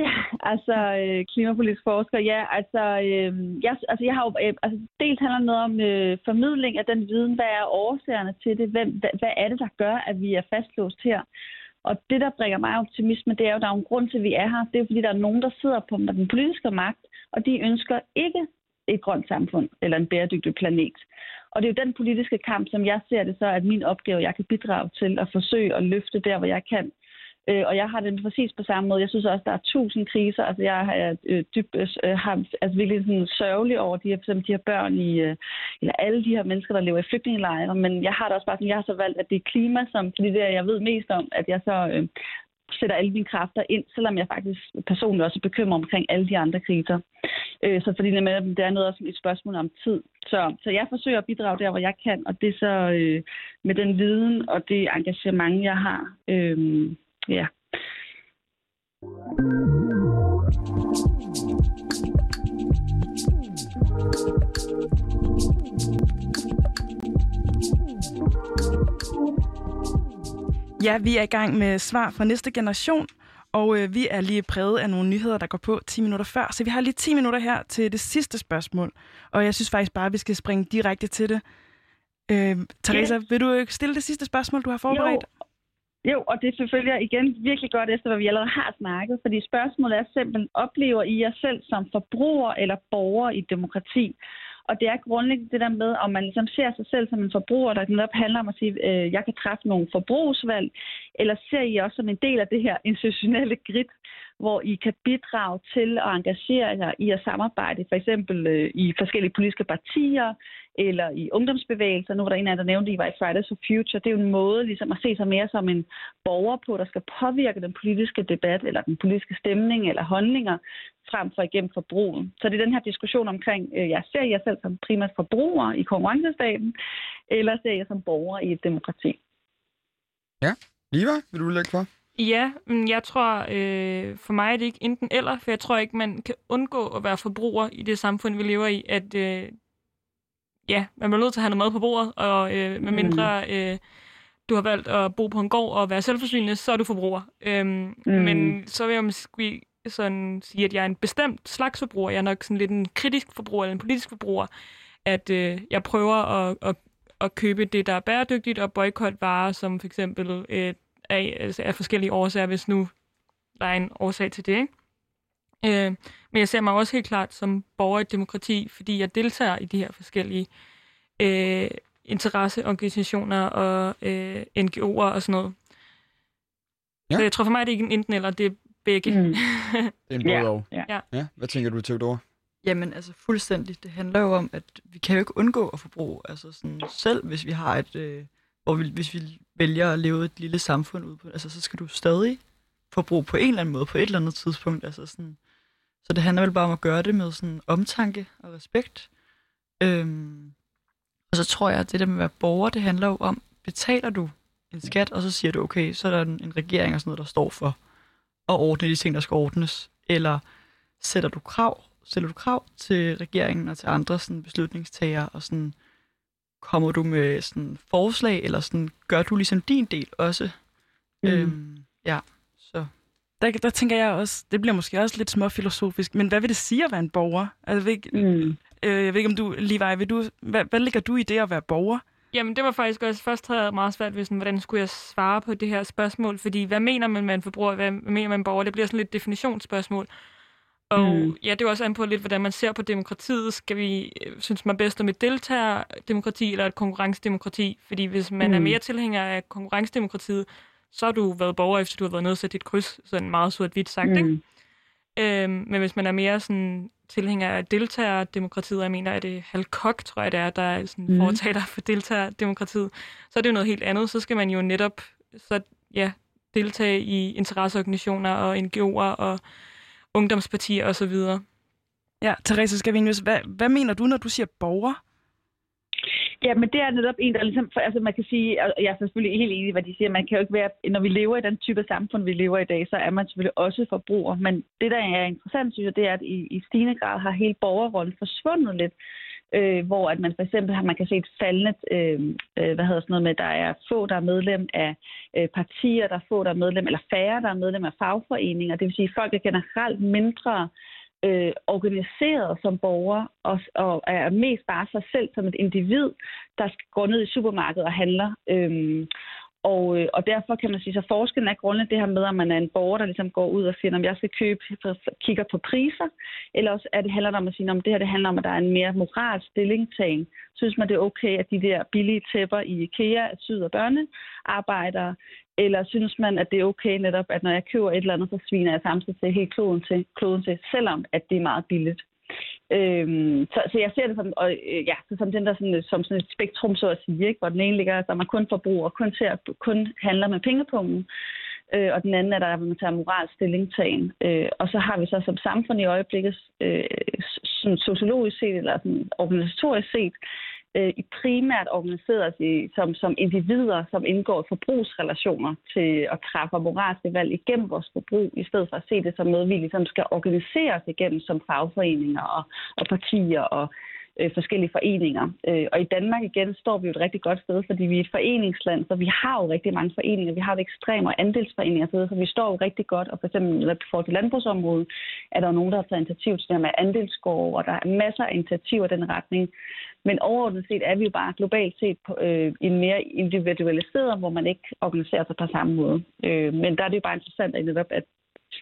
Ja, altså øh, klimapolitisk forsker, ja, altså, øh, jeg, altså jeg har jo, øh, altså dels handler noget om øh, formidling af den viden, hvad er årsagerne til det, Hvem, hvad, hvad er det, der gør, at vi er fastlåst her? Og det, der bringer mig optimisme, det er jo, der er en grund til, at vi er her. Det er jo, fordi der er nogen, der sidder på den politiske magt, og de ønsker ikke et grønt samfund eller en bæredygtig planet. Og det er jo den politiske kamp, som jeg ser det så, at min opgave, jeg kan bidrage til at forsøge at løfte der, hvor jeg kan. Øh, og jeg har det præcis på samme måde. Jeg synes også, der er tusind kriser. Altså, jeg har øh, dybt, øh, øh har, altså, virkelig sådan sørgelig over de her, de her børn i, øh, eller alle de her mennesker, der lever i flygtningelejre. Men jeg har det også bare sådan, jeg har så valgt, at det er klima, som, fordi det er, jeg ved mest om, at jeg så øh, sætter alle mine kræfter ind, selvom jeg faktisk personligt også er bekymret omkring alle de andre kriser. Øh, så fordi det, det er noget også et spørgsmål om tid. Så, så jeg forsøger at bidrage der, hvor jeg kan, og det er så øh, med den viden og det engagement, jeg har. Øh, ja. Ja, vi er i gang med svar fra næste generation, og øh, vi er lige præget af nogle nyheder, der går på 10 minutter før, så vi har lige 10 minutter her til det sidste spørgsmål. Og jeg synes faktisk bare, at vi skal springe direkte til det. Øh, Teresa, ja. vil du stille det sidste spørgsmål, du har forberedt? Jo, jo, og det er selvfølgelig igen virkelig godt efter, hvad vi allerede har snakket, fordi spørgsmålet er simpelthen, oplever I jer selv som forbruger eller borger i demokrati? Og det er grundlæggende det der med, om man ligesom ser sig selv som en forbruger, der netop handler om at sige, øh, jeg kan træffe nogle forbrugsvalg, eller ser I også som en del af det her institutionelle grid, hvor I kan bidrage til at engagere jer i at samarbejde, for eksempel øh, i forskellige politiske partier, eller i ungdomsbevægelser. Nu var der en af jer, der nævnte, at I var i Fridays for Future. Det er jo en måde ligesom at se sig mere som en borger på, der skal påvirke den politiske debat, eller den politiske stemning, eller holdninger, frem for igennem forbruget. Så det er den her diskussion omkring, øh, jeg ser jer selv som primært forbruger i konkurrencestaten, eller ser jeg som borger i et demokrati. Ja, Liva, vil du lægge for? Ja, men jeg tror, øh, for mig er det ikke enten eller, for jeg tror ikke, man kan undgå at være forbruger i det samfund, vi lever i, at øh, ja, man bliver nødt til at have noget mad på bordet, og øh, med mindre mm. øh, du har valgt at bo på en gård og være selvforsynende, så er du forbruger. Øhm, mm. Men så vil jeg måske sådan sige, at jeg er en bestemt slags forbruger. Jeg er nok sådan lidt en kritisk forbruger eller en politisk forbruger, at øh, jeg prøver at, at, at købe det, der er bæredygtigt, og boykotte varer, som for eksempel øh, af, altså af forskellige årsager, hvis nu der er en årsag til det. Ikke? Øh, men jeg ser mig også helt klart som borger i demokrati, fordi jeg deltager i de her forskellige øh, interesseorganisationer og øh, NGO'er og sådan noget. Ja. Så jeg tror for mig, det er ikke en enten eller, det er begge. Mm. det er en både ja. og. Ja. ja. Hvad tænker du, Theodor? Jamen altså fuldstændig. Det handler jo om, at vi kan jo ikke undgå at forbruge. Altså sådan, selv hvis vi har et, øh, hvor vi, hvis vi vælger at leve et lille samfund ud på, altså så skal du stadig forbruge på en eller anden måde, på et eller andet tidspunkt. Altså sådan, så det handler vel bare om at gøre det med sådan omtanke og respekt. Øhm, og så tror jeg, at det der med at være borger, det handler jo om, betaler du en skat, og så siger du, okay, så er der en, en regering og sådan noget, der står for at ordne de ting, der skal ordnes. Eller sætter du krav, sætter du krav til regeringen og til andre sådan, beslutningstagere, og sådan, kommer du med sådan, forslag, eller sådan, gør du ligesom din del også? Mm. Øhm, ja, så der, der tænker jeg også, det bliver måske også lidt småfilosofisk, men hvad vil det sige at være en borger? Altså, jeg, ved ikke, mm. øh, jeg ved ikke, om du, Levi, vil du, hvad, hvad ligger du i det at være borger? Jamen, det var faktisk også, først havde jeg meget svært ved, sådan, hvordan skulle jeg svare på det her spørgsmål, fordi hvad mener man med en forbruger, hvad mener man borger? Det bliver sådan lidt definitionsspørgsmål. Og mm. ja, det er også an på lidt, hvordan man ser på demokratiet. Skal vi, øh, synes man bedst om et deltagerdemokrati eller et konkurrencedemokrati? Fordi hvis man mm. er mere tilhænger af konkurrencedemokratiet, så har du været borger, efter du har været nede og sætte dit kryds, sådan meget sort-hvidt sagt, mm. ikke? Øhm, men hvis man er mere sådan tilhænger af deltagerdemokratiet, jeg mener, at det Hal Koch, tror jeg det er, der er sådan mm. fortaler for deltagerdemokratiet, så er det jo noget helt andet. Så skal man jo netop så, ja, deltage i interesseorganisationer og NGO'er og ungdomspartier osv. Ja, Therese Scavenius, hvad, hvad mener du, når du siger borger? Ja, men det er netop en, der ligesom, for, altså man kan sige, og jeg er selvfølgelig helt enig i, hvad de siger, man kan jo ikke være, når vi lever i den type samfund, vi lever i i dag, så er man selvfølgelig også forbruger. Men det, der er interessant, synes jeg, det er, at i, i stigende grad har hele borgerrollen forsvundet lidt. Øh, hvor at man for eksempel har, man kan se et faldende, øh, øh, hvad hedder sådan noget med, der er få, der er medlem af øh, partier, der er få, der er medlem, eller færre, der er medlem af fagforeninger. Det vil sige, at folk er generelt mindre øh, organiseret som borger og, og er mest bare sig selv som et individ, der skal gå ned i supermarkedet og handler. Øh, og, øh, og derfor kan man sige, så forskellen er grundlæggende det her med, at man er en borger, der ligesom går ud og siger, om jeg skal købe, kigger på priser, eller også er det handler om at sige, om det her det handler om, at der er en mere moralsk stillingtagen. Synes man, det er okay, at de der billige tæpper i IKEA er syd- og børnearbejdere, eller synes man, at det er okay netop, at når jeg køber et eller andet, så sviner jeg samtidig til helt kloden til, kloden til selvom at det er meget billigt. Øhm, så, så jeg ser det som, og, øh, ja, som, den der, sådan, øh, som sådan et spektrum, så at sige, ikke? hvor den ene ligger, der man kun forbruger, kun, ser, kun handler med pengepungen, øh, og den anden er der, hvor man tager moralsk stillingtagen. Øh, og så har vi så som samfund i øjeblikket, øh, sådan sociologisk set, eller sådan organisatorisk set, øh, primært organiseret os i, som, som individer, som indgår forbrugsrelationer til at træffe moralske valg igennem vores forbrug, i stedet for at se det som noget, vi ligesom skal organisere os igennem som fagforeninger og, og partier og øh, forskellige foreninger. Øh, og i Danmark igen står vi jo et rigtig godt sted, fordi vi er et foreningsland, så vi har jo rigtig mange foreninger. Vi har et ekstreme andelsforeninger, så vi står jo rigtig godt. Og for eksempel for til landbrugsområdet er der jo nogen, der har taget initiativ til det med andelsgård, og der er masser af initiativer i den retning. Men overordnet set er vi jo bare globalt set på øh, en mere individualiseret, hvor man ikke organiserer sig på samme måde. Øh, men der er det jo bare interessant at netop, at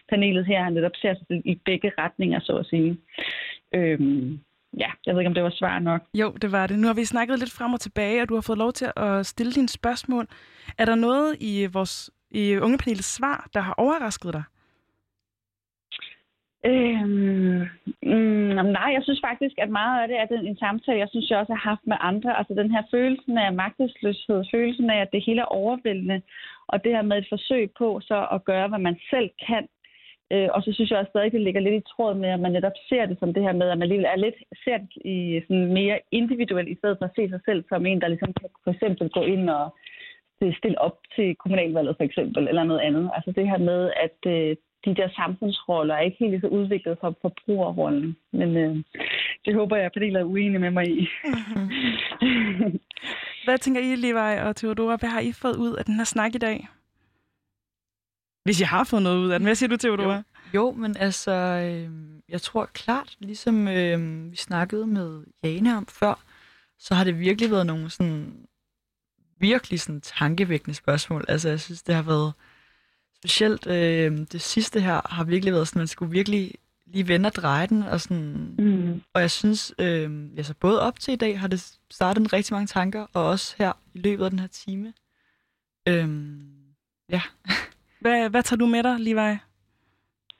panelet her netop ser sig i begge retninger, så at sige. Øh, ja, jeg ved ikke, om det var svar nok. Jo, det var det. Nu har vi snakket lidt frem og tilbage, og du har fået lov til at stille dine spørgsmål. Er der noget i vores i ungepanelets svar, der har overrasket dig? Øhm, mm, nej, jeg synes faktisk, at meget af det er en samtale, jeg synes, jeg også har haft med andre. Altså den her følelsen af magtesløshed, følelsen af, at det hele er overvældende, og det her med et forsøg på så at gøre, hvad man selv kan. Øh, og så synes jeg også stadig, det ligger lidt i tråd med, at man netop ser det som det her med, at man er lidt ser det i sådan mere individuelt, i stedet for at se sig selv som en, der ligesom kan for eksempel gå ind og stille op til kommunalvalget for eksempel, eller noget andet. Altså det her med, at øh, de der samfundsroller er ikke helt så udviklet for forbrugerrollen. Men øh, det håber jeg, at panelet er uenige med mig i. Mm-hmm. Hvad tænker I, Levi og Theodora? Hvad har I fået ud af den her snak i dag? Hvis jeg har fået noget ud af den. Hvad siger du, Theodora? Jo, jo men altså, øh, jeg tror klart, ligesom øh, vi snakkede med Jane om før, så har det virkelig været nogle sådan virkelig sådan tankevækkende spørgsmål. Altså, jeg synes, det har været specielt øh, det sidste her har virkelig været sådan, man skulle virkelig lige vende og dreje den. Og, sådan, mm. og jeg synes, øh, altså både op til i dag har det startet med rigtig mange tanker, og også her i løbet af den her time. Øh, ja. hvad, hvad tager du med dig, Levi?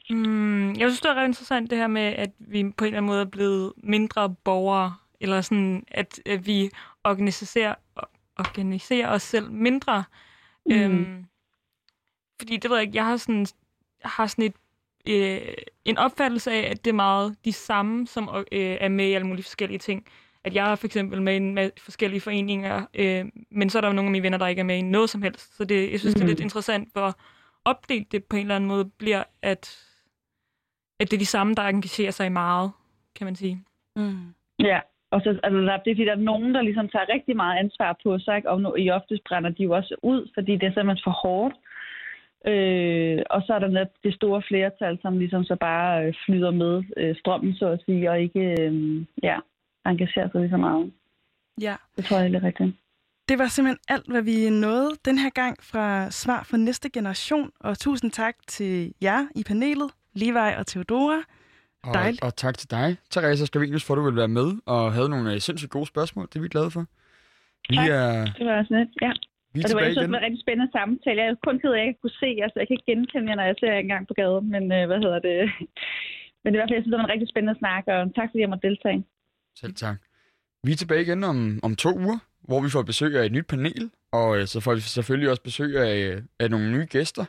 Mm, jeg synes, det er ret interessant det her med, at vi på en eller anden måde er blevet mindre borgere, eller sådan, at, at vi organiserer, organiserer os selv mindre. Mm. Øhm, fordi det ved jeg ikke, jeg har sådan, har sådan et, øh, en opfattelse af, at det er meget de samme, som øh, er med i alle mulige forskellige ting. At jeg er for eksempel med i en masse forskellige foreninger, øh, men så er der jo nogle af mine venner, der ikke er med i noget som helst. Så det, jeg synes, mm. det er lidt mhm. interessant, hvor opdelt det på en eller anden måde bliver, at, at det er de samme, der engagerer sig i meget, kan man sige. Mm. Ja, og så, altså, der, det er fordi, der er nogen, der ligesom tager rigtig meget ansvar på sig, ikke? og nu, i oftest brænder de jo også ud, fordi det er simpelthen for hårdt. Øh, og så er der net det store flertal, som ligesom så bare øh, flyder med øh, strømmen, så at sige, og ikke øh, ja, engagerer sig lige så meget. Ja. Det tror jeg er rigtigt. Det var simpelthen alt, hvad vi nåede den her gang fra Svar for Næste Generation. Og tusind tak til jer i panelet, Levi og Theodora. Og, Dejligt. og tak til dig, Therese Skavenius, for at du ville være med og havde nogle øh, sindssygt gode spørgsmål. Det er vi glade for. Vi tak. Er... Det var også net, ja. Vi er Og det var, igen. en rigtig spændende samtale. Jeg er kun ked af, at jeg ikke kunne se jer, så jeg kan ikke genkende jer, når jeg ser jer engang på gaden. Men øh, hvad hedder det? Men i hvert fald, jeg synes, det var en rigtig spændende snak, og tak fordi jeg måtte deltage. Selv tak. Vi er tilbage igen om, om to uger, hvor vi får besøg af et nyt panel, og øh, så får vi selvfølgelig også besøg af, øh, af nogle nye gæster,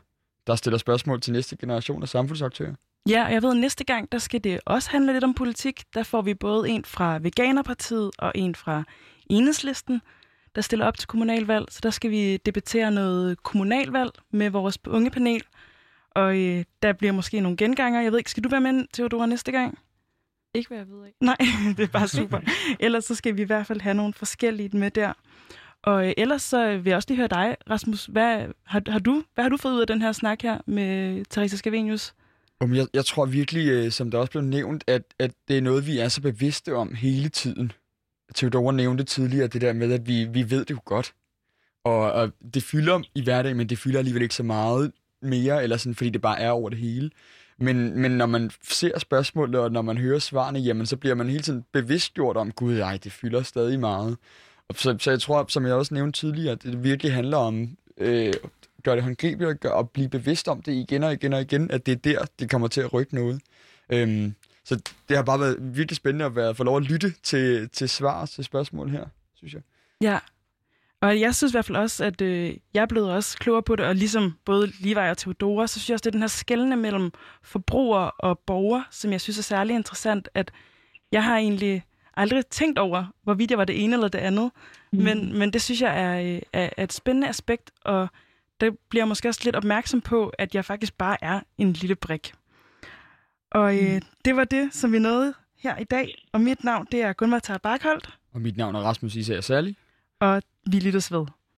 der stiller spørgsmål til næste generation af samfundsaktører. Ja, og jeg ved, at næste gang, der skal det også handle lidt om politik. Der får vi både en fra Veganerpartiet og en fra Enhedslisten, der stiller op til kommunalvalg. Så der skal vi debattere noget kommunalvalg med vores unge panel. Og øh, der bliver måske nogle genganger. Jeg ved ikke, skal du være med, Theodora, næste gang? Ikke hvad jeg ved af. Nej, det er bare super. ellers så skal vi i hvert fald have nogle forskellige med der. Og øh, ellers så vil jeg også lige høre dig, Rasmus. Hvad har, har, du, hvad har du fået ud af den her snak her med Theresa Scavenius? Um, jeg, jeg tror virkelig, øh, som der også blev nævnt, at, at det er noget, vi er så bevidste om hele tiden. Theodora nævnte tidligere det der med, at vi, vi ved det jo godt. Og, og det fylder i hverdagen, men det fylder alligevel ikke så meget mere, eller sådan, fordi det bare er over det hele. Men, men når man ser spørgsmålet, og når man hører svarene, jamen, så bliver man hele tiden bevidstgjort om, gud, ej, det fylder stadig meget. Og så, så jeg tror, som jeg også nævnte tidligere, at det virkelig handler om øh, gøre det håndgribeligt og, gøre, og blive bevidst om det igen og igen og igen, at det er der, det kommer til at rykke noget. Øhm, så det har bare været virkelig spændende at være, få lov at lytte til, til svar til spørgsmål her, synes jeg. Ja, og jeg synes i hvert fald også, at øh, jeg er blevet også klogere på det, og ligesom både Levi og Theodora, så synes jeg også, det er den her skældende mellem forbruger og borger, som jeg synes er særlig interessant, at jeg har egentlig aldrig tænkt over, hvorvidt jeg var det ene eller det andet, mm. men, men det synes jeg er, øh, er, er et spændende aspekt, og der bliver jeg måske også lidt opmærksom på, at jeg faktisk bare er en lille brik. Og øh, det var det, som vi nåede her i dag, og mit navn det er Gunvar Tar Barkholdt, Og mit navn er Rasmus Isager Særlig og vi lyttes ved.